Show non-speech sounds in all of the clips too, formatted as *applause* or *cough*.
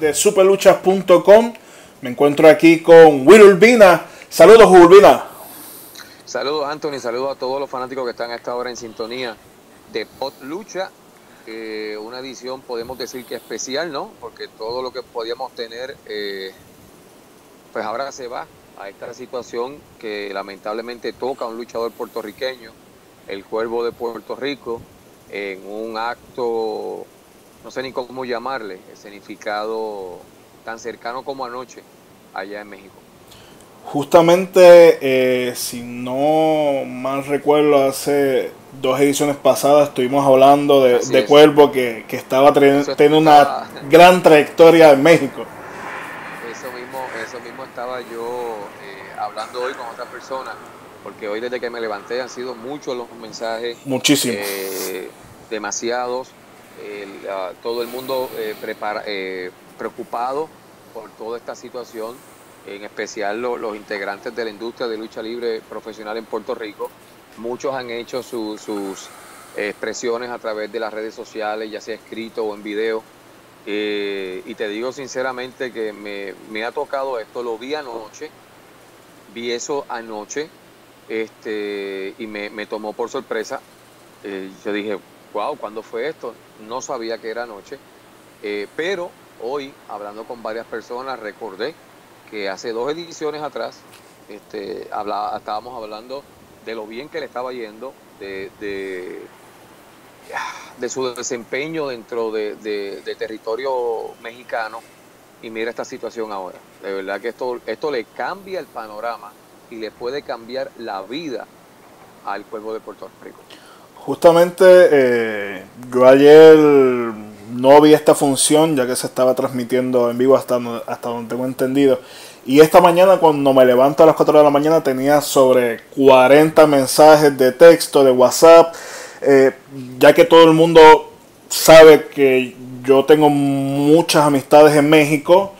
de superluchas.com. Me encuentro aquí con Will Urbina. Saludos, Urbina. Saludos, Anthony. Saludos a todos los fanáticos que están a esta hora en sintonía de Pod Lucha. Una edición, podemos decir que especial, ¿no? Porque todo lo que podíamos tener, eh, pues ahora se va a esta situación que lamentablemente toca a un luchador puertorriqueño, el Cuervo de Puerto Rico, en un acto, no sé ni cómo llamarle, escenificado tan cercano como anoche allá en México. Justamente, eh, si no mal recuerdo, hace dos ediciones pasadas estuvimos hablando de, Cuervo que, estaba teniendo una gran trayectoria en México. Eso mismo, eso mismo estaba yo eh, hablando hoy con otra persona, porque hoy desde que me levanté han sido muchos los mensajes. Muchísimos. Eh, demasiados. Todo el mundo prepara, preocupado por toda esta situación, en especial los integrantes de la industria de lucha libre profesional en Puerto Rico. Muchos han hecho sus expresiones a través de las redes sociales, ya sea escrito o en video. Eh, y te digo sinceramente que me, ha tocado esto, lo vi anoche, vi eso anoche este, y me, tomó por sorpresa. Eh, yo dije, wow, ¿cuándo fue esto? No sabía que era anoche, eh, pero hoy, hablando con varias personas, recordé que hace dos ediciones atrás este, estábamos hablando de lo bien que le estaba yendo, de, de, su desempeño dentro de, territorio mexicano. Y mira esta situación ahora. De verdad que esto, esto le cambia el panorama y le puede cambiar la vida al pueblo de Puerto Rico. Justamente eh, yo ayer no vi esta función ya que se estaba transmitiendo en vivo hasta, hasta donde tengo entendido. Y esta mañana cuando me levanto a las 4 de la mañana tenía sobre 40 mensajes de texto, de WhatsApp, eh, ya que todo el mundo sabe que yo tengo muchas amistades en México,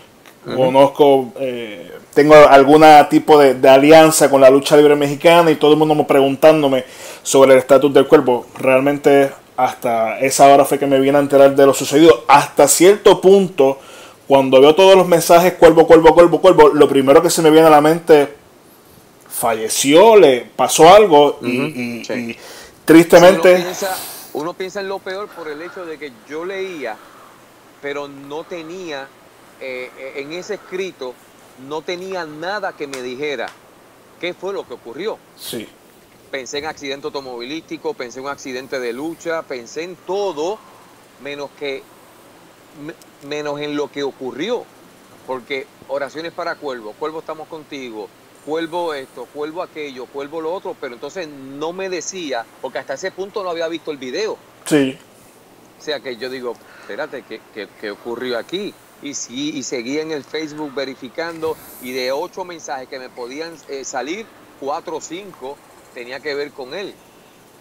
conozco, eh, tengo algún tipo de, de, alianza con la lucha libre mexicana y todo el mundo me preguntándome sobre el estatus del cuerpo. Realmente hasta esa hora fue que me vine a enterar de lo sucedido. Hasta cierto punto, cuando veo todos los mensajes, cuervo, cuervo, cuervo, cuervo, lo primero que se me viene a la mente, falleció, le pasó algo y, tristemente... uno, piensa, en lo peor por el hecho de que yo leía, pero no tenía, eh, eh, en ese escrito, no tenía nada que me dijera qué fue lo que ocurrió. Sí pensé en accidente automovilístico, pensé en un accidente de lucha, pensé en todo menos que menos en lo que ocurrió. Porque oraciones para Cuervo, Cuervo estamos contigo, Cuervo esto, Cuervo aquello, Cuervo lo otro, pero entonces no me decía, porque hasta ese punto no había visto el video. Sí. O sea que yo digo, espérate, ¿qué, ocurrió aquí? Y, sí, y seguía en el Facebook verificando y de ocho mensajes que me podían eh, salir, cuatro o cinco tenía que ver con él.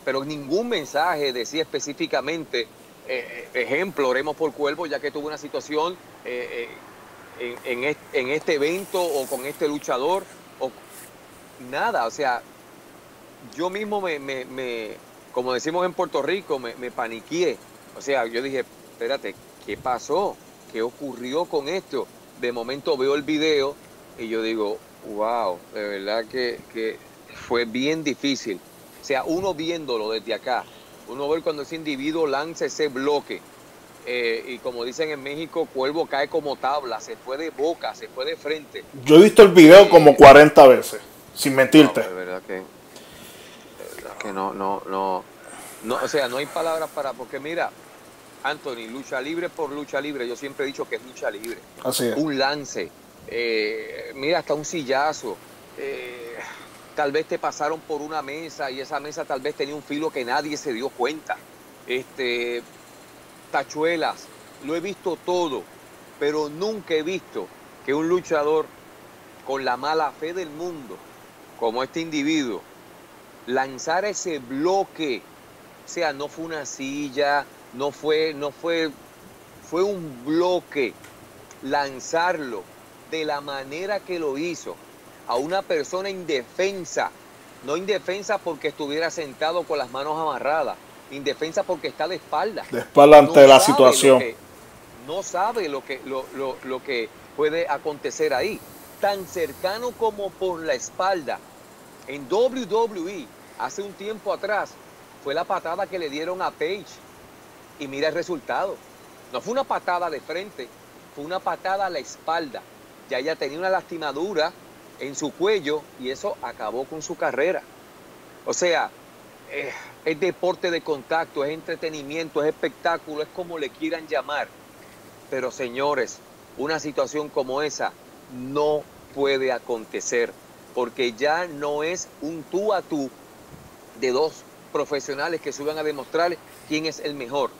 Pero ningún mensaje decía específicamente, eh, eh, ejemplo, oremos por Cuervo, ya que tuvo una situación eh, en, este evento o con este luchador, o nada, o sea, yo mismo me, como decimos en Puerto Rico, me, me paniqué. O sea, yo dije, espérate, ¿qué pasó? ¿Qué ocurrió con esto? De momento veo el video y yo digo, wow, de verdad que, que fue bien difícil. O sea, uno viéndolo desde acá, uno ver cuando ese individuo lanza ese bloque, eh, y como dicen en México, Cuervo cae como tabla, se fue de boca, se fue de frente. Yo he visto el video eh, como 40 veces, sin mentirte. No, de verdad que, de verdad que no, no, no, no, o sea, no hay palabras para, porque mira, Anthony, lucha libre por lucha libre, yo siempre he dicho que es lucha libre. Así es. Un lance, eh, mira, hasta un sillazo. Eh, tal vez te pasaron por una mesa y esa mesa tal vez tenía un filo que nadie se dio cuenta. Este, tachuelas, lo he visto todo, pero nunca he visto que un luchador con la mala fe del mundo, como este individuo, lanzar ese bloque, o sea, no fue una silla, no fue, no fue, fue un bloque, lanzarlo de la manera que lo hizo a una persona indefensa, no indefensa porque estuviera sentado con las manos amarradas, indefensa porque está de espalda. De espalda ante la situación. no sabe lo que, lo, lo, lo que puede acontecer ahí. Tan cercano como por la espalda. En WWE, hace un tiempo atrás, fue la patada que le dieron a Page. Y mira el resultado. No fue una patada de frente, fue una patada a la espalda. Ya ella tenía una lastimadura en su cuello y eso acabó con su carrera. O sea, eh, es deporte de contacto, es entretenimiento, es espectáculo, es como le quieran llamar. Pero señores, una situación como esa no puede acontecer, porque ya no es un tú a tú de dos profesionales que suban a demostrar quién es el mejor.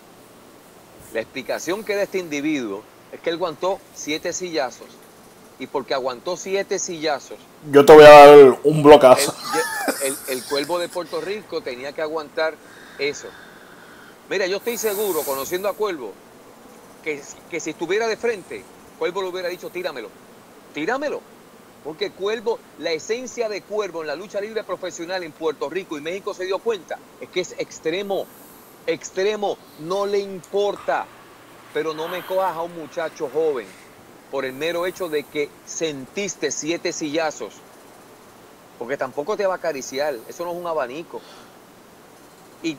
La explicación que da este individuo es que él aguantó siete sillazos y porque aguantó siete sillazos. Yo te voy a dar un blocazo. El, el, cuervo de Puerto Rico tenía que aguantar eso. Mira, yo estoy seguro, conociendo a Cuervo, que, que si estuviera de frente, Cuervo le hubiera dicho, tíramelo, tíramelo. Porque Cuervo, la esencia de Cuervo en la lucha libre profesional en Puerto Rico y México se dio cuenta, es que es extremo, extremo, no le importa. Pero no me cojas a un muchacho joven por el mero hecho de que sentiste siete sillazos. Porque tampoco te va a acariciar, eso no es un abanico. Y,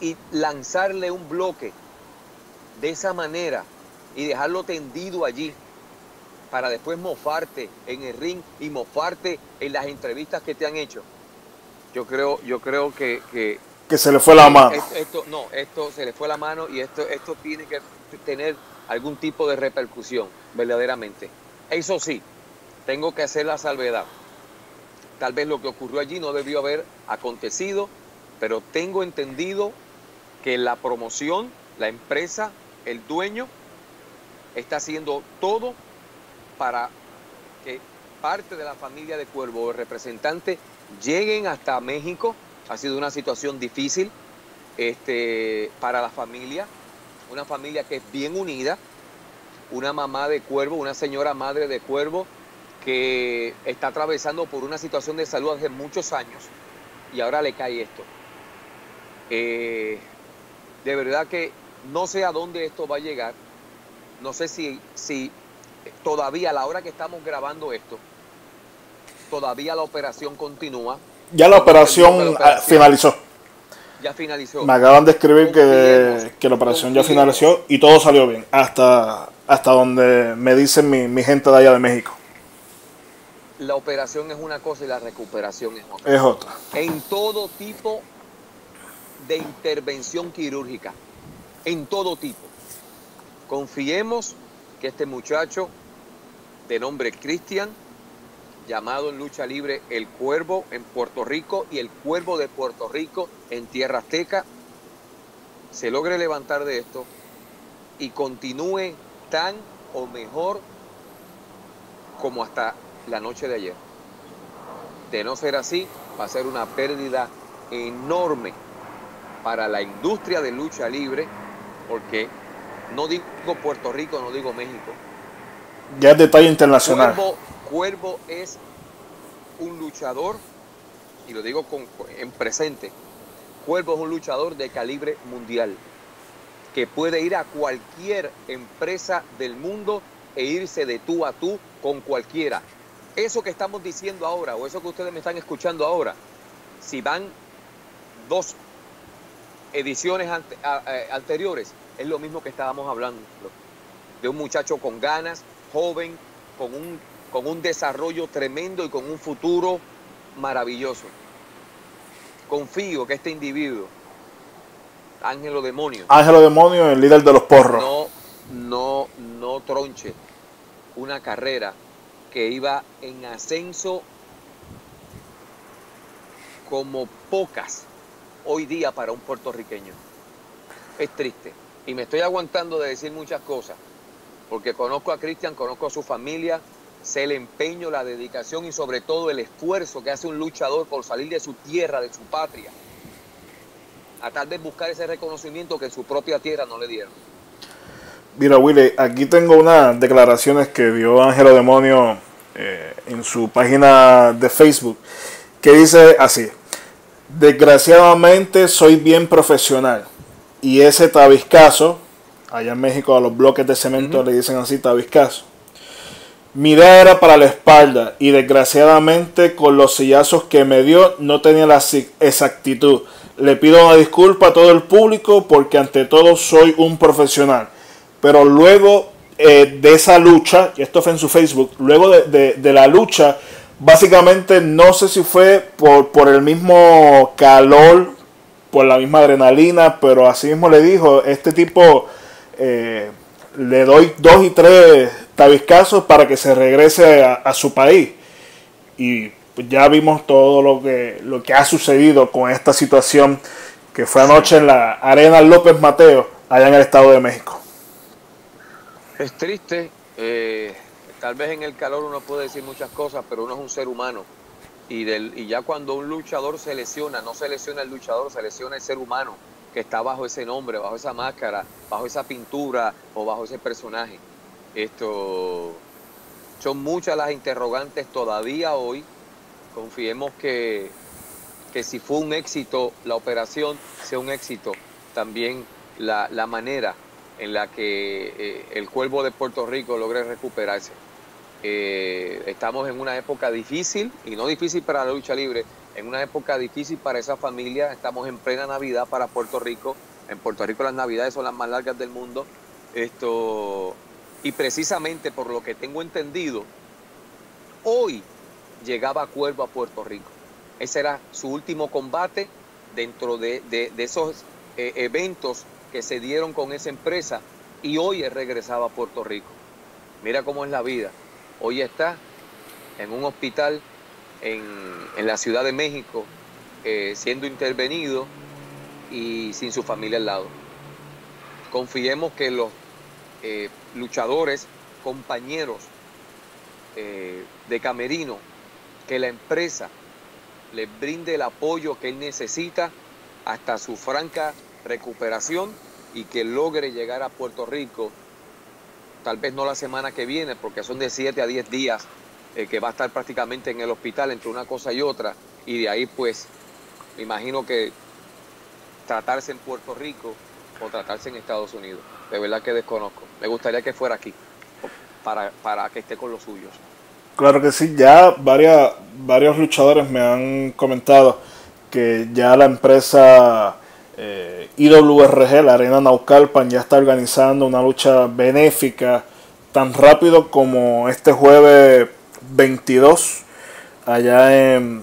y lanzarle un bloque de esa manera y dejarlo tendido allí para después mofarte en el ring y mofarte en las entrevistas que te han hecho. Yo creo, yo creo que, que, que se le fue la mano. Esto, no, esto se le fue la mano y esto, esto tiene que tener algún tipo de repercusión, verdaderamente. Eso sí, tengo que hacer la salvedad. Tal vez lo que ocurrió allí no debió haber acontecido, pero tengo entendido que la promoción, la empresa, el dueño, está haciendo todo para que parte de la familia de Cuervo o representantes lleguen hasta México. Ha sido una situación difícil este, para la familia, una familia que es bien unida, una mamá de Cuervo, una señora madre de Cuervo que está atravesando por una situación de salud hace muchos años y ahora le cae esto. Eh, de verdad que no sé a dónde esto va a llegar. No sé si, si todavía a la hora que estamos grabando esto, todavía la operación continúa. Ya la operación, ah, finalizó. Ya finalizó. Me acaban de escribir que, la operación ya finalizó y todo salió bien, hasta, hasta donde me dicen mi, mi gente de allá de México. La operación es una cosa y la recuperación es otra. Es otra. En todo tipo de intervención quirúrgica, en todo tipo. Confiemos que este muchacho de nombre Cristian, llamado en lucha libre El Cuervo en Puerto Rico y El Cuervo de Puerto Rico en Tierra Azteca, se logre levantar de esto y continúe tan o mejor como hasta la noche de ayer. De no ser así, va a ser una pérdida enorme para la industria de lucha libre, porque no digo Puerto Rico, no digo México, ya es detalle internacional. Cuervo, es un luchador, y lo digo con, en presente, Cuervo es un luchador de calibre mundial, que puede ir a cualquier empresa del mundo e irse de tú a tú con cualquiera. Eso que estamos diciendo ahora, o eso que ustedes me están escuchando ahora, si van dos ediciones anteriores, es lo mismo que estábamos hablando, de un muchacho con ganas, joven, con un, con un desarrollo tremendo y con un futuro maravilloso. Confío que este individuo, Ángelo Demonio. Ángelo Demonio, el líder de los porros. No, no, no tronche una carrera que iba en ascenso como pocas hoy día para un puertorriqueño. Es triste. Y me estoy aguantando de decir muchas cosas, porque conozco a Cristian, conozco a su familia, sé el empeño, la dedicación y sobre todo el esfuerzo que hace un luchador por salir de su tierra, de su patria, a tal vez buscar ese reconocimiento que en su propia tierra no le dieron. Mira, Willy, aquí tengo unas declaraciones que dio Ángelo Demonio eh, en su página de Facebook, que dice así, desgraciadamente soy bien profesional y ese tabiscazo allá en México a los bloques de cemento le dicen así tabiscazo. Mi idea era para la espalda y desgraciadamente con los sillazos que me dio no tenía la exactitud. Le pido una disculpa a todo el público porque ante todo soy un profesional. Pero luego eh, de esa lucha, y esto fue en su Facebook, luego de, la lucha, básicamente no sé si fue por, por el mismo calor, por la misma adrenalina, pero así mismo le dijo, este tipo eh, le doy dos y tres tabiscazos para que se regrese a, su país. Y ya vimos todo lo que, lo que ha sucedido con esta situación que fue anoche en la Arena López Mateo, allá en el Estado de México. Es triste, eh, tal vez en el calor uno puede decir muchas cosas, pero uno es un ser humano. Y, del, y ya cuando un luchador se lesiona, no se lesiona el luchador, se lesiona el ser humano que está bajo ese nombre, bajo esa máscara, bajo esa pintura o bajo ese personaje. Esto son muchas las interrogantes todavía hoy. Confiemos que, que si fue un éxito la operación, sea un éxito también la, manera en la que eh, el cuervo de Puerto Rico logre recuperarse. Eh, estamos en una época difícil, y no difícil para la lucha libre, en una época difícil para esa familia. Estamos en plena Navidad para Puerto Rico. En Puerto Rico las Navidades son las más largas del mundo. Esto, y precisamente por lo que tengo entendido, hoy llegaba Cuervo a Puerto Rico. Ese era su último combate dentro de, esos eh, eventos que se dieron con esa empresa y hoy regresaba a Puerto Rico. Mira cómo es la vida. Hoy está en un hospital en, la Ciudad de México eh, siendo intervenido y sin su familia al lado. Confiemos que los eh, luchadores, compañeros eh, de Camerino, que la empresa le brinde el apoyo que él necesita hasta su franca recuperación y que logre llegar a Puerto Rico, tal vez no la semana que viene, porque son de 7 a 10 días eh, que va a estar prácticamente en el hospital entre una cosa y otra, y de ahí pues me imagino que tratarse en Puerto Rico o tratarse en Estados Unidos. De verdad que desconozco. Me gustaría que fuera aquí para, para que esté con los suyos. Claro que sí, ya varias, varios luchadores me han comentado que ya la empresa eh, IWRG, la Arena Naucalpan, ya está organizando una lucha benéfica tan rápido como este jueves 22 allá en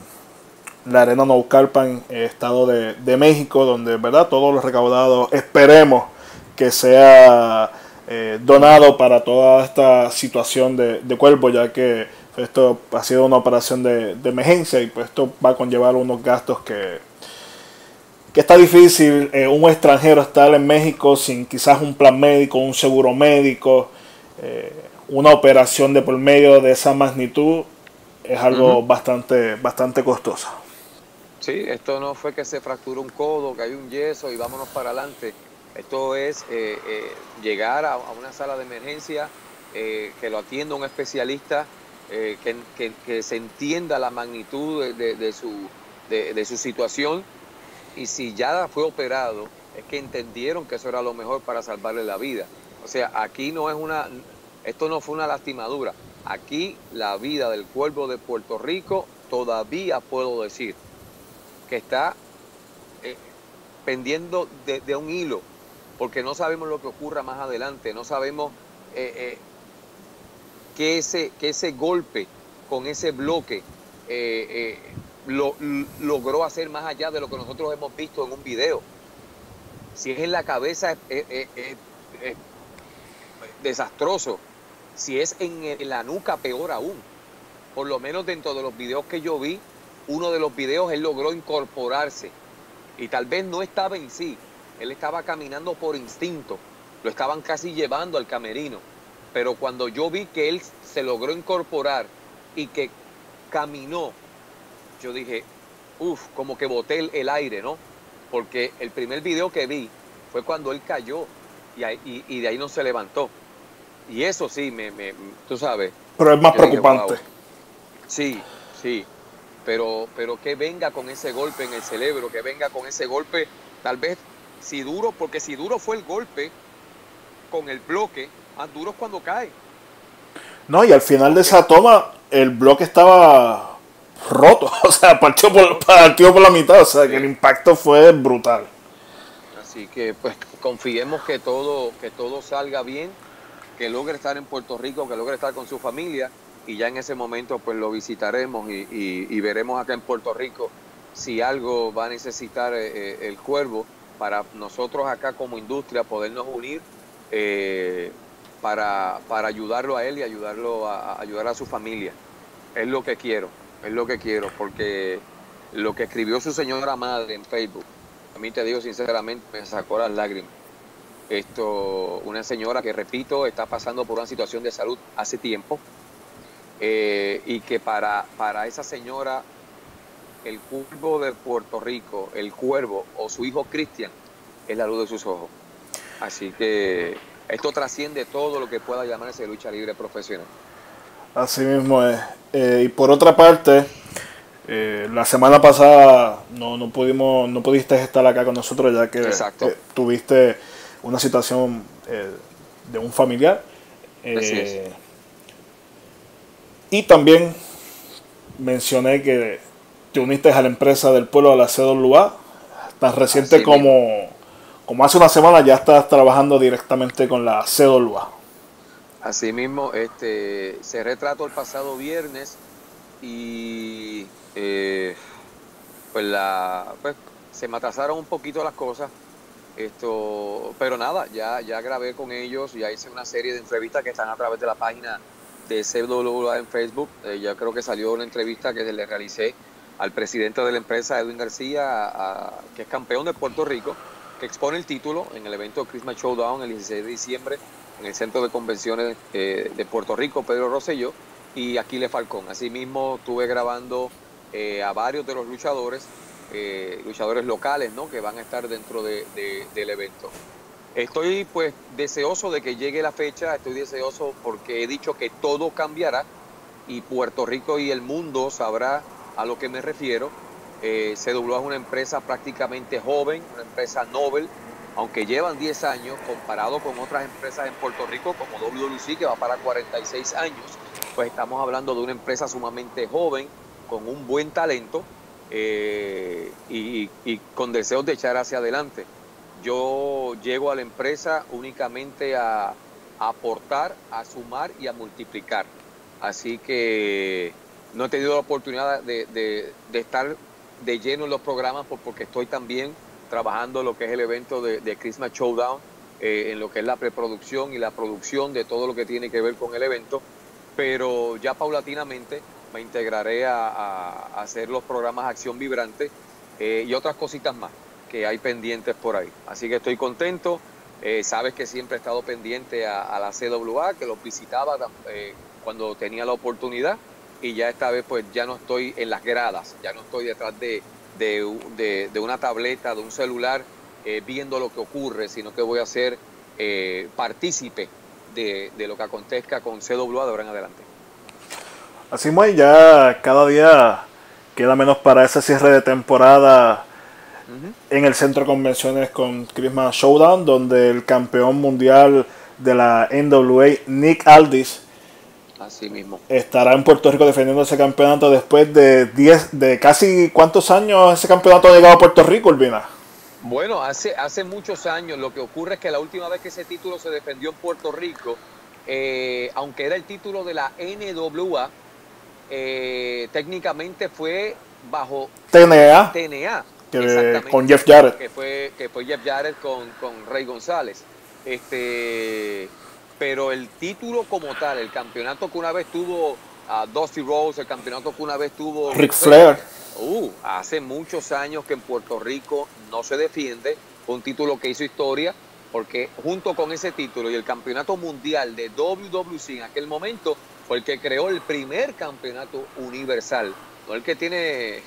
la Arena Naucalpan, Estado de, México, donde verdad todos los recaudados esperemos que sea eh, donado para toda esta situación de, de, cuerpo, ya que esto ha sido una operación de, emergencia y pues esto va a conllevar unos gastos que, que está difícil eh, un extranjero estar en México sin quizás un plan médico, un seguro médico. Eh, una operación de por medio de esa magnitud es algo bastante, bastante costoso. Sí, esto no fue que se fracturó un codo, que hay un yeso y vámonos para adelante. Esto es eh, eh, llegar a, una sala de emergencia, eh, que lo atienda un especialista, que, se entienda la magnitud de, su, de su situación y si ya fue operado, es que entendieron que eso era lo mejor para salvarle la vida. O sea, aquí no es una, esto no fue una lastimadura. Aquí la vida del cuervo de Puerto Rico todavía puedo decir que está pendiendo de, un hilo, porque no sabemos lo que ocurra más adelante, no sabemos eh, eh, que, ese, que ese golpe con ese bloque lo, logró hacer más allá de lo que nosotros hemos visto en un video. Si es en la cabeza, es desastroso. Si es en, la nuca, peor aún. Por lo menos dentro de los videos que yo vi, uno de los videos él logró incorporarse. Y tal vez no estaba en sí, él estaba caminando por instinto. Lo estaban casi llevando al camerino. Pero cuando yo vi que él se logró incorporar y que caminó, yo dije, uff, como que boté el, aire, ¿no? Porque el primer video que vi fue cuando él cayó y, y de ahí no se levantó. Y eso sí, me, me tú sabes. Pero es más preocupante. Sí, sí. Pero, pero que venga con ese golpe en el cerebro, que venga con ese golpe, tal vez si duro, porque si duro fue el golpe, con el bloque más duro es cuando cae. No, y al final de esa toma, el bloque estaba roto, *laughs* o sea, partió por, partió por la mitad, o sea, que el impacto fue brutal. Así que pues confiemos que todo, que todo salga bien, que logre estar en Puerto Rico, que logre estar con su familia y ya en ese momento pues lo visitaremos y, veremos acá en Puerto Rico si algo va a necesitar eh, eh, el cuervo para nosotros acá como industria podernos unir eh, para, para, ayudarlo a él y ayudarlo a, ayudar a su familia. Es lo que quiero, es lo que quiero, porque lo que escribió su señora madre en Facebook, a mí te digo sinceramente, me sacó las lágrimas. Esto, una señora que, repito, está pasando por una situación de salud hace tiempo eh, y que para, para esa señora el cuervo de Puerto Rico, el cuervo o su hijo Cristian es la luz de sus ojos. Así que esto trasciende todo lo que pueda llamarse lucha libre profesional. Así mismo es. Eh, y por otra parte, eh, la semana pasada no, no pudimos, no pudiste estar acá con nosotros ya que eh, tuviste una situación de un familiar. y también mencioné que te uniste a la empresa del pueblo de la CWA, tan reciente como como hace una semana ya estás trabajando directamente con la CWA. Así mismo, este, se retrató el pasado viernes y eh, pues la pues, se me atrasaron un poquito las cosas. Esto, pero nada, ya, ya grabé con ellos, ya hice una serie de entrevistas que están a través de la página de CWA en Facebook. Eh, ya creo que salió una entrevista que le realicé al presidente de la empresa, Edwin García, que es campeón de Puerto Rico que expone el título en el evento Christmas Showdown el 16 de diciembre en el Centro de Convenciones eh, de Puerto Rico, Pedro Rosselló, y Aquiles Falcón. Asimismo, estuve grabando eh, a varios de los luchadores, eh, luchadores locales, ¿no? Que van a estar dentro de, del evento. Estoy pues deseoso de que llegue la fecha, estoy deseoso porque he dicho que todo cambiará y Puerto Rico y el mundo sabrá a lo que me refiero eh, CW es una empresa prácticamente joven, una empresa Nobel, aunque llevan 10 años comparado con otras empresas en Puerto Rico como WWC que va para 46 años, pues estamos hablando de una empresa sumamente joven, con un buen talento eh, y, con deseos de echar hacia adelante. Yo llego a la empresa únicamente a, aportar, a sumar y a multiplicar. Así que no he tenido la oportunidad de, estar de lleno en los programas porque estoy también trabajando lo que es el evento de, Christmas Showdown, eh, en lo que es la preproducción y la producción de todo lo que tiene que ver con el evento, pero ya paulatinamente me integraré a, hacer los programas Acción Vibrante eh, y otras cositas más que hay pendientes por ahí. Así que estoy contento. Eh, sabes que siempre he estado pendiente a, la CWA, que los visitaba cuando tenía la oportunidad y ya esta vez pues ya no estoy en las gradas, ya no estoy detrás de, una tableta, de un celular eh, viendo lo que ocurre, sino que voy a ser eh, partícipe de, lo que acontezca con CWA de ahora en adelante. Así muy ya cada día queda menos para ese cierre de temporada en el centro de convenciones con Christmas Showdown, donde el campeón mundial de la NWA, Nick Aldis, Así mismo. Estará en Puerto Rico defendiendo ese campeonato después de 10, de casi cuántos años ese campeonato ha llegado a Puerto Rico, Urbina. Bueno, hace, hace muchos años. Lo que ocurre es que la última vez que ese título se defendió en Puerto Rico, eh, aunque era el título de la NWA, eh, técnicamente fue bajo TNA. TNA. con Jeff Jarrett. Que fue, que fue Jeff Jarrett con, con Rey González. Este pero el título como tal, el campeonato que una vez tuvo a Dusty Rose, el campeonato que una vez tuvo Rick Flair. Uh, hace muchos años que en Puerto Rico no se defiende, un título que hizo historia, porque junto con ese título y el campeonato mundial de WWC en aquel momento fue el que creó el primer campeonato universal, no el que tiene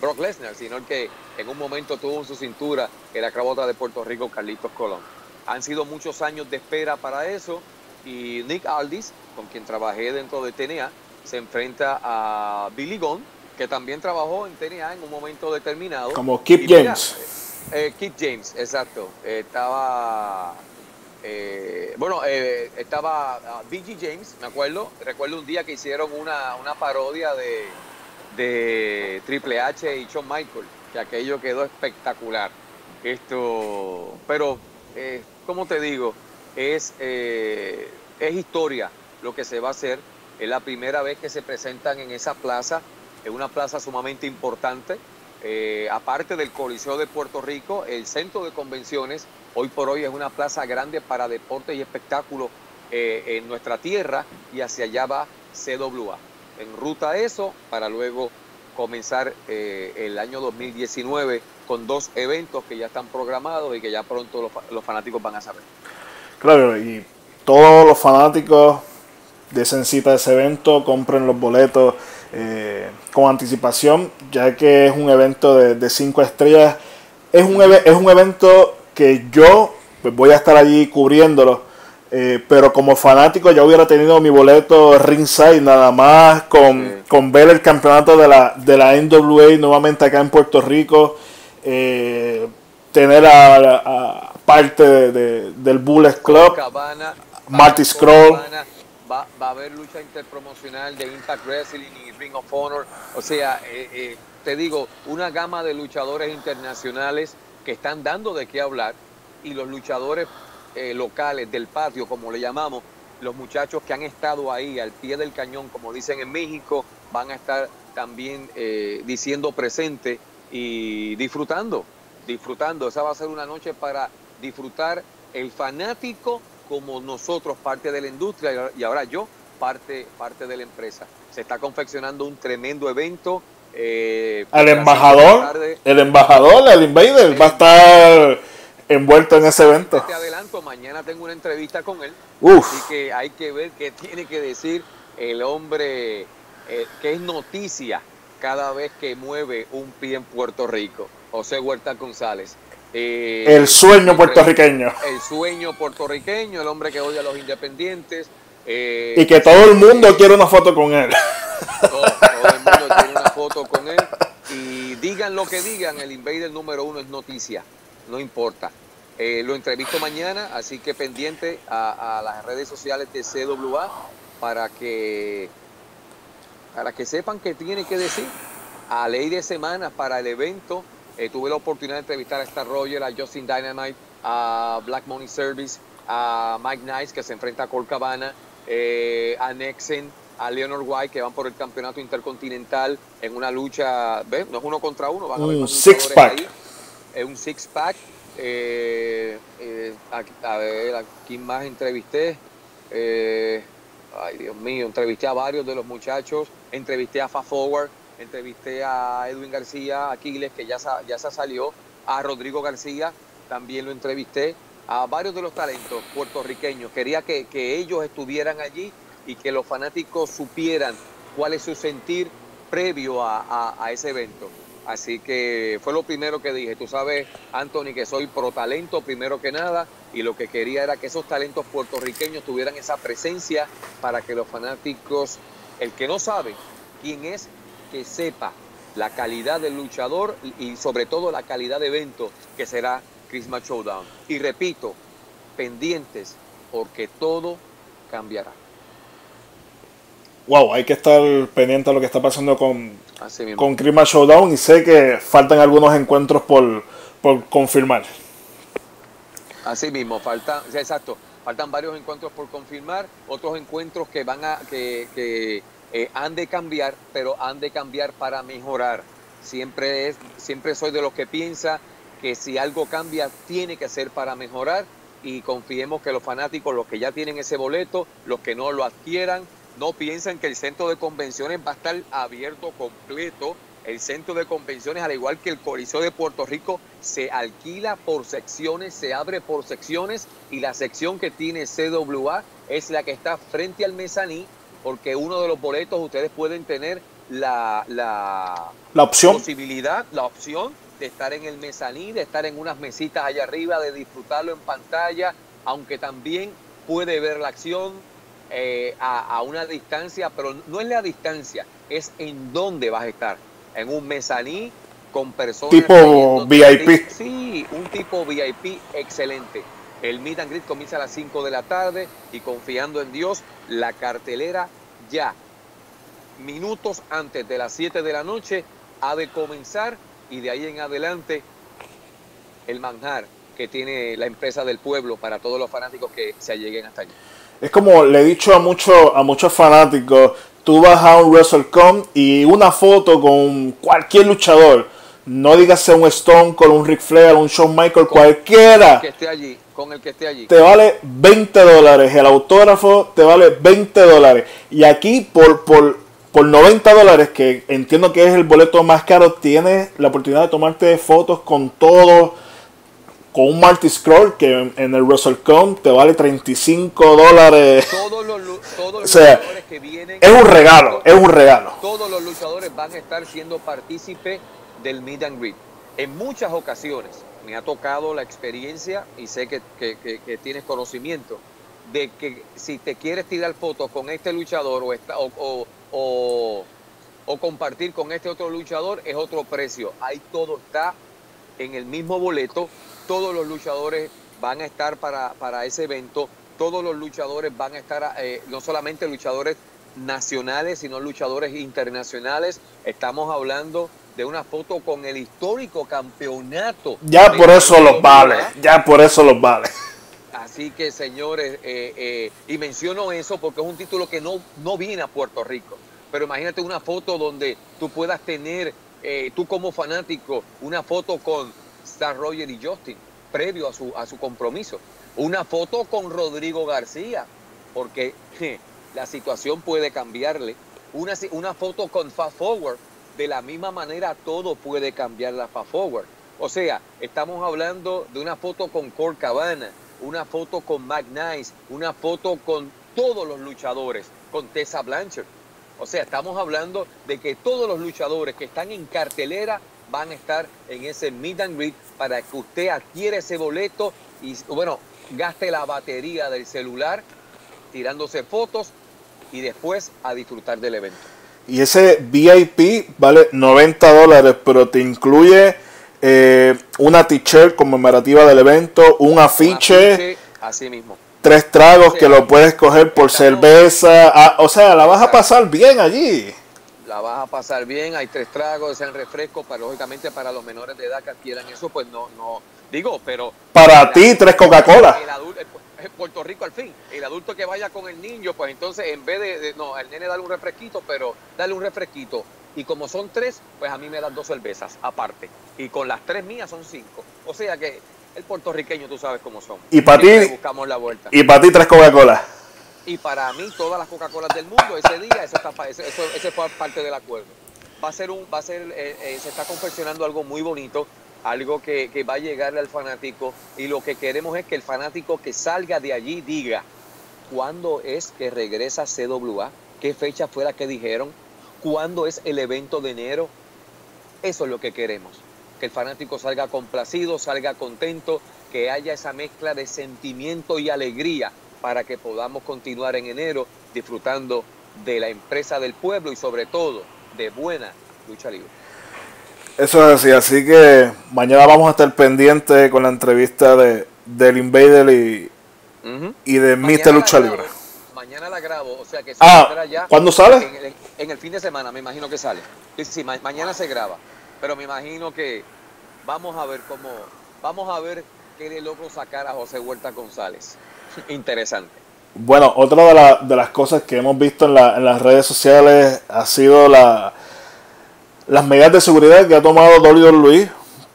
Brock Lesnar, sino el que en un momento tuvo en su cintura el acrobata de Puerto Rico, Carlitos Colón. Han sido muchos años de espera para eso y Nick Aldis, con quien trabajé dentro de TNA, se enfrenta a Billy Gunn, que también trabajó en TNA en un momento determinado. Como Kip James. Eh, Kip James, exacto. estaba eh, bueno, eh, estaba uh, B.G. James, me acuerdo. Recuerdo un día que hicieron una, una parodia de, de Triple H y Shawn Michael, que aquello quedó espectacular. Esto, pero, eh, como te digo, es, eh, es historia lo que se va a hacer. Es la primera vez que se presentan en esa plaza, es una plaza sumamente importante. Eh, aparte del Coliseo de Puerto Rico, el centro de convenciones hoy por hoy es una plaza grande para deporte y espectáculos en nuestra tierra y hacia allá va CWA. En ruta a eso para luego comenzar el año 2019 con dos eventos que ya están programados y que ya pronto los, los fanáticos van a saber. Claro, y todos los fanáticos desen cita ese evento, compren los boletos eh, con anticipación, ya que es un evento de, de cinco estrellas. Es un, es un evento que yo pues, voy a estar allí cubriéndolo, eh, pero como fanático ya hubiera tenido mi boleto ringside nada más con, Sí. con ver el campeonato de la, de la NWA nuevamente acá en Puerto Rico, eh, tener a, a- parte de- de- del Bullet Club. Cabana, Marty Scroll. Cabana, Va, va a haber lucha interpromocional de Impact Wrestling y Ring of Honor. O sea, eh, eh, te digo, una gama de luchadores internacionales que están dando de qué hablar y los luchadores eh, locales del patio, como le llamamos, los muchachos que han estado ahí al pie del cañón, como dicen en México, van a estar también diciendo presente y disfrutando, disfrutando. Esa va a ser una noche para disfrutar el fanático como nosotros, parte de la industria, y ahora yo, parte, parte de la empresa. Se está confeccionando un tremendo evento. eh, El embajador, el embajador, el invader, va a estar envuelto en ese evento. Te adelanto, mañana tengo una entrevista con él. Uf, Así que hay que ver qué tiene que decir el hombre eh, que es noticia cada vez que mueve un pie en Puerto Rico. José Huerta González. Eh, el sueño puertorriqueño. El sueño puertorriqueño, el hombre que odia a los independientes. eh, Y que todo el mundo quiere una foto con él. todo, todo el mundo tiene una foto con él. Y digan lo que digan, el Invader número uno es noticia, no importa. Eh, lo entrevisto mañana, así que pendiente a, a las redes sociales de CWA para que, para que sepan qué tiene que decir. A ley de semanas para el evento, eh, tuve la oportunidad de entrevistar a Star Roger, a Justin Dynamite, a Black Money Service, a Mike Nice, que se enfrenta a Colt Cabana, eh, a Nexen, a Leonard White, que van por el campeonato intercontinental en una lucha, ¿ves? No es uno contra uno, van a haber Un más six luchadores pack. ahí. Es un. Eh, eh, a, ver, ¿a quién más entrevisté? Ay, Dios mío, entrevisté a varios de los muchachos. Entrevisté a Fa Forward, entrevisté a Edwin García, Aquiles, que ya, ya se salió. A Rodrigo García, también lo entrevisté. A varios de los talentos puertorriqueños. Quería que, que ellos estuvieran allí y que los fanáticos supieran cuál es su sentir previo a, a- a ese evento. Así que fue lo primero que dije. Tú sabes, Anthony, que soy pro talento primero que nada y lo que quería era que esos talentos puertorriqueños tuvieran esa presencia para que los fanáticos, el que no sabe quién es, que sepa la calidad del luchador y sobre todo la calidad de evento que será Christmas Showdown. Y repito, pendientes porque todo cambiará. Wow, hay que estar pendiente a lo que está pasando con, Así mismo. con Christmas Showdown y sé que faltan algunos encuentros por, por confirmar. Así mismo, faltan, sí, exacto, faltan varios encuentros por confirmar, otros encuentros que van a, que, que eh, han de cambiar, pero han de cambiar para mejorar. Siempre es, siempre soy de los que piensa que si algo cambia tiene que ser para mejorar y confiemos que los fanáticos, los que ya tienen ese boleto, los que no lo adquieran, no piensen que el centro de convenciones va a estar abierto completo. El centro de convenciones, al igual que el Coliseo de Puerto Rico, se alquila por secciones, se abre por secciones y la sección que tiene CWA es la que está frente al mezaní, porque uno de los boletos ustedes pueden tener la, la La opción, posibilidad, la opción de estar en el mezaní, de estar en unas mesitas allá arriba, de disfrutarlo en pantalla, aunque también puede ver la acción eh, a, a una distancia, pero no es la distancia, es en dónde vas a estar. En un mezaní con personas. Tipo. VIP. Sí, un tipo VIP excelente. El meet and greet comienza a las 5 de la tarde y confiando en Dios, la cartelera ya, minutos antes de las 7 de la noche, ha de comenzar y de ahí en adelante el manjar que tiene la empresa del pueblo para todos los fanáticos que se lleguen hasta allí. Es como le he dicho a, muchos a muchos fanáticos, tú vas a un WrestleCon y una foto con cualquier luchador, no digas un Stone con un Ric Flair, un Shawn Michael, cualquiera. Que esté allí, con el que esté allí. Te vale 20 dólares, el autógrafo te vale 20 dólares. Y aquí por, por, por 90 dólares, que entiendo que es el boleto más caro, tienes la oportunidad de tomarte fotos con todos con un Marty Scroll que en el WrestleCon te vale 35 dólares. Todos los, todos *laughs* los luchadores que vienen. Es un regalo, es un regalo. Todos los luchadores van a estar siendo partícipe del meet and greet. En muchas ocasiones me ha tocado la experiencia y sé que, que, tienes conocimiento de que si te quieres tirar fotos con este luchador o, esta, o, o, o compartir con este otro luchador es otro precio. Ahí todo está en el mismo boleto todos los luchadores van a estar para, para ese evento, todos los luchadores van a estar, eh, no solamente luchadores nacionales, sino luchadores internacionales. Estamos hablando de una foto con el histórico campeonato. Ya por eso los vale, ya por eso los vale. Así que señores, eh, eh, y menciono eso porque es un título que no, no viene a Puerto Rico. Pero imagínate una foto donde tú puedas tener, tú como fanático, una foto con Roger y Justin, previo a su, a su compromiso. Una foto con Rodrigo García, porque la situación puede cambiarle. Una, una foto con Fast Forward, de la misma manera todo puede cambiar la Fast Forward. O sea, estamos hablando de una foto con Cor Cabana, una foto con Mac Nice, una foto con todos los luchadores, con Tessa Blanchard. O sea, estamos hablando de que todos los luchadores que están en cartelera van a estar en ese meet and greet para que usted adquiera ese boleto y, bueno, gaste la batería del celular tirándose fotos y después a disfrutar del evento. Y ese VIP vale 90 dólares, pero te incluye eh, una t-shirt conmemorativa del evento, un afiche, así mismo. tres tragos que lo puedes coger por cerveza. Ah, o sea, la vas a pasar bien allí la vas a pasar bien, hay tres tragos, sean refrescos, para, lógicamente para los menores de edad que adquieran eso, pues no, no, digo, pero... Para ti, tres Coca-Cola. En Puerto Rico al fin, el adulto que vaya con el niño, pues entonces en vez de, no, el nene dale un refresquito, pero dale un refresquito. Y como son tres, pues a mí me dan dos cervezas aparte. Y con las tres mías son cinco. O sea que el puertorriqueño tú sabes cómo son. Y para ti... Buscamos la vuelta. Y para ti tres Coca-Cola y para mí todas las Coca-Colas del mundo ese día, eso, está, fue parte del acuerdo. Va a ser un, va a ser, eh, eh, se está confeccionando algo muy bonito, algo que, que va a llegarle al fanático y lo que queremos es que el fanático que salga de allí diga cuándo es que regresa CWA, qué fecha fue la que dijeron, cuándo es el evento de enero. Eso es lo que queremos, que el fanático salga complacido, salga contento, que haya esa mezcla de sentimiento y alegría para que podamos continuar en enero disfrutando de la empresa del pueblo y sobre todo de buena lucha libre. Eso es así, así que mañana vamos a estar pendientes con la entrevista de del Invader y, y de Mr. Lucha Libre. Mañana la grabo, o sea que ah, ya ¿cuándo sale? En el, fin de semana, me imagino que sale. Sí, sí, mañana se graba, pero me imagino que vamos a ver cómo, vamos a ver qué le logro sacar a José Huerta González interesante. Bueno, otra de, las cosas que hemos visto en, las redes sociales ha sido la, las medidas de seguridad que ha tomado Luis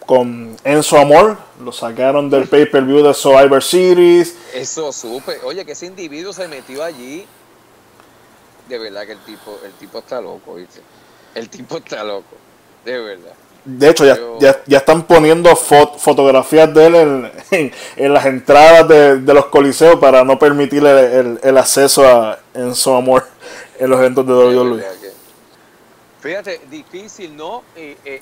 con Enzo Amor. Lo sacaron del pay-per-view de Survivor Series. Eso supe. Oye, que ese individuo se metió allí. De verdad que el tipo, el tipo está loco, ¿viste? El tipo está loco. De verdad. De hecho, ya, ya, están poniendo fotografías de él en, *laughs* las entradas de, los coliseos para no permitirle el, acceso a su Amor *laughs* en los eventos de WWE. Fíjate, difícil, ¿no?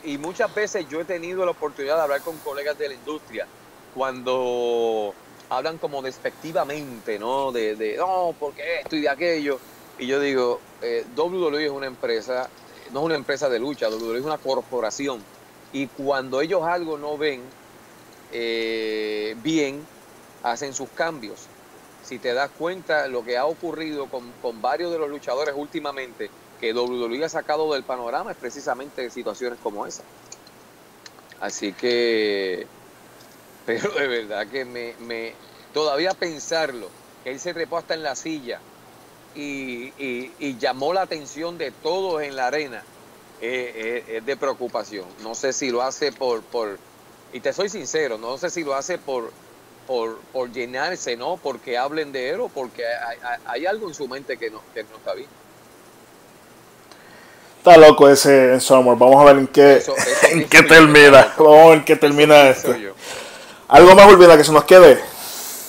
Y, muchas veces yo he tenido la oportunidad de hablar con colegas de la industria cuando hablan como despectivamente, ¿no? De, de no, porque esto y de aquello. Y yo digo, eh, WWE es una empresa, no es una empresa de lucha, WWE es una corporación y cuando ellos algo no ven eh, bien, hacen sus cambios. Si te das cuenta, lo que ha ocurrido con, con varios de los luchadores últimamente, que WWE ha sacado del panorama, es precisamente situaciones como esa. Así que, pero de verdad que me, me todavía pensarlo, que él se trepó hasta en la silla y, y, llamó la atención de todos en la arena, es de preocupación. No sé si lo hace por, por, y te soy sincero, no sé si lo hace por, por, por llenarse, ¿no? Porque hablen de él o porque hay, hay, algo en su mente que no, que no está bien. Está loco ese Summer. Vamos a ver en qué, *laughs* en qué termina. Vamos a ver en qué termina esto. ¿Algo más, olvida que se nos quede?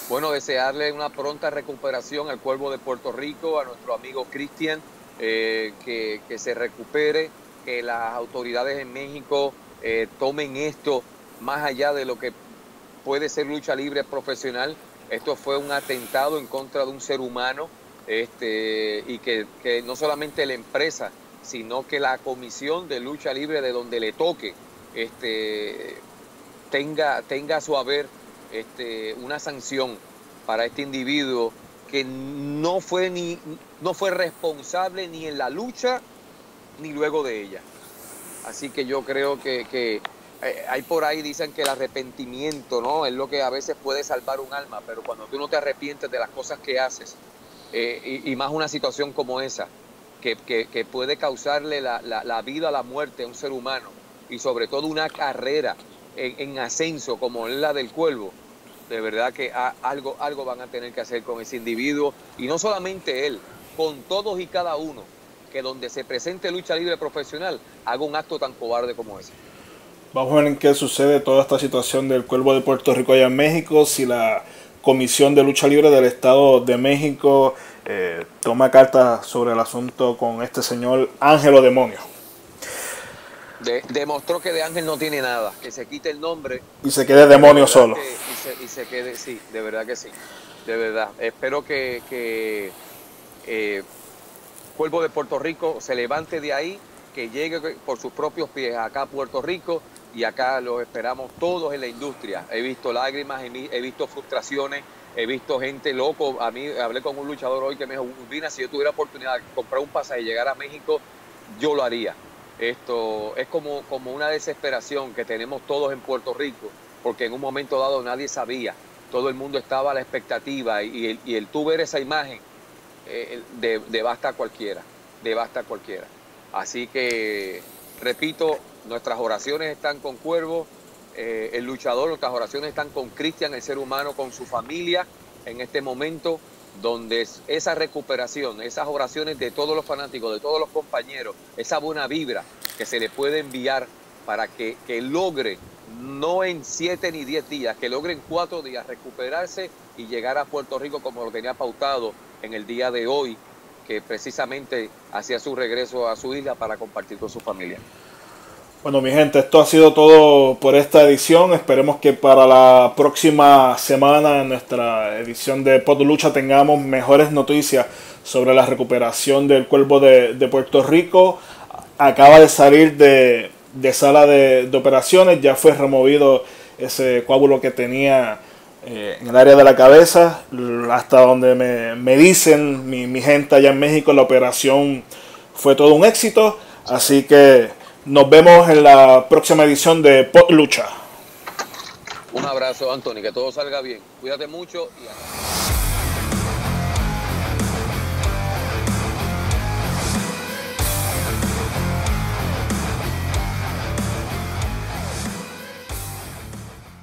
Bueno, desearle una pronta recuperación al cuervo de Puerto Rico, a nuestro amigo Cristian, eh, que, que, se recupere, que las autoridades en México eh, tomen esto más allá de lo que puede ser lucha libre profesional. Esto fue un atentado en contra de un ser humano este, y que, que no solamente la empresa, sino que la comisión de lucha libre de donde le toque este, tenga, tenga su haber este, una sanción para este individuo que no fue, ni, no fue responsable ni en la lucha ni luego de ella. Así que yo creo que, que eh, hay por ahí dicen que el arrepentimiento no es lo que a veces puede salvar un alma, pero cuando tú no te arrepientes de las cosas que haces, eh, y, más una situación como esa, que, puede causarle la, la, vida a la muerte a un ser humano y sobre todo una carrera en, ascenso como es la del cuervo, de verdad que algo, algo van a tener que hacer con ese individuo y no solamente él, con todos y cada uno que donde se presente lucha libre profesional haga un acto tan cobarde como ese. Vamos a ver en qué sucede toda esta situación del cuervo de Puerto Rico allá en México, si la Comisión de Lucha Libre del Estado de México eh, toma carta sobre el asunto con este señor Ángelo Demonio. Demostró que de Ángel no tiene nada, que se quite el nombre. Y se quede demonio solo. y, se, quede, sí, de verdad que sí, de verdad. Espero que, que eh, Cuervo de Puerto Rico se levante de ahí, que llegue por sus propios pies acá a Puerto Rico y acá los esperamos todos en la industria. He visto lágrimas, he visto frustraciones, He visto gente loco. A mí hablé con un luchador hoy que me dijo, Vina, si yo tuviera oportunidad de comprar un pasaje y llegar a México, yo lo haría. Esto es como, como una desesperación que tenemos todos en Puerto Rico, porque en un momento dado nadie sabía. Todo el mundo estaba a la expectativa y el, y tú ver esa imagen eh, de, devasta a cualquiera, devasta a cualquiera. Así que, repito, nuestras oraciones están con Cuervo, eh, el luchador, nuestras oraciones están con Cristian, el ser humano, con su familia, en este momento donde esa recuperación, esas oraciones de todos los fanáticos, de todos los compañeros, esa buena vibra que se le puede enviar para que, que logre, no en siete ni diez días, que logre en cuatro días recuperarse y llegar a Puerto Rico como lo tenía pautado en el día de hoy, que precisamente hacía su regreso a su isla para compartir con su familia. Bueno, mi gente, esto ha sido todo por esta edición. Esperemos que para la próxima semana, en nuestra edición de Pod Lucha, tengamos mejores noticias sobre la recuperación del cuervo de, Puerto Rico. Acaba de salir de, sala de, operaciones, ya fue removido ese coágulo que tenía eh, en el área de la cabeza. Hasta donde me, dicen mi, mi gente allá en México, la operación fue todo un éxito. Así que nos vemos en la próxima edición de Pot Lucha. Un abrazo, Anthony, que todo salga bien. Cuídate mucho y